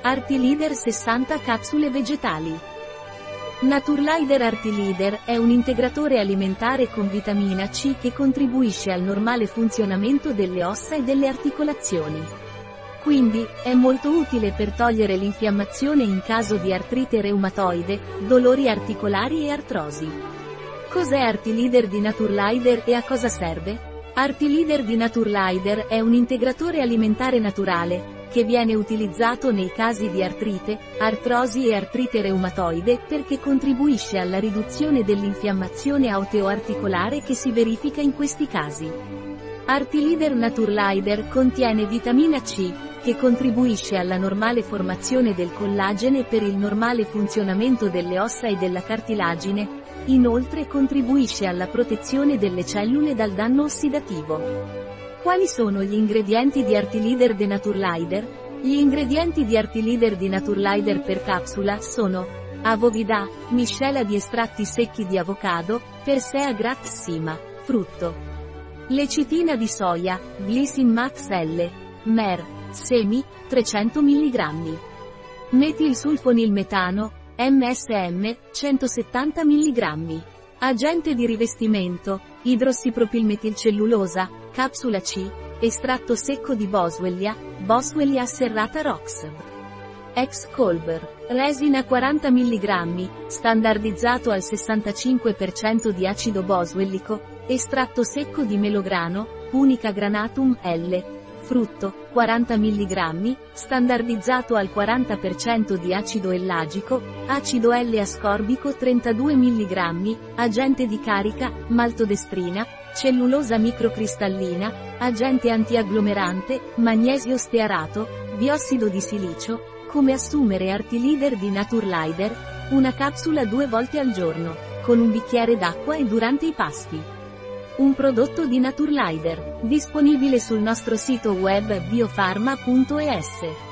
Artilider 60 capsule vegetali. Naturlider Artilider è un integratore alimentare con vitamina C che contribuisce al normale funzionamento delle ossa e delle articolazioni. Quindi, è molto utile per togliere l'infiammazione in caso di artrite reumatoide, dolori articolari e artrosi. Cos'è Artilider di Naturlider e a cosa serve? Artilider di Naturlider è un integratore alimentare naturale, che viene utilizzato nei casi di artrite, artrosi e artrite reumatoide perché contribuisce alla riduzione dell'infiammazione osteoarticolare che si verifica in questi casi. Artilider Naturlider contiene vitamina C, che contribuisce alla normale formazione del collagene per il normale funzionamento delle ossa e della cartilagine, inoltre contribuisce alla protezione delle cellule dal danno ossidativo. Quali sono gli ingredienti di Artilider de Naturlider? Gli ingredienti di Artilider di Naturlider per capsula sono Avovida, miscela di estratti secchi di avocado, Persea grax sima, frutto. Lecitina di soia, Glycin Max L. Mer, semi, 300 mg. Metilsulfonilmetano, MSM, 170 mg. Agente di rivestimento, idrossipropilmetilcellulosa, capsula C, estratto secco di Boswellia, Boswellia serrata Rox. Ex Colber, resina 40 mg, standardizzato al 65% di acido boswellico, estratto secco di melograno, unica granatum L, frutto, 40 mg, standardizzato al 40% di acido ellagico, acido L-ascorbico 32 mg, agente di carica, maltodestrina, cellulosa microcristallina, agente antiagglomerante, magnesio stearato, biossido di silicio, come assumere Artilider di Naturlider, una capsula due volte al giorno, con un bicchiere d'acqua e durante i pasti. Un prodotto di Naturlider, disponibile sul nostro sito web biofarma.es.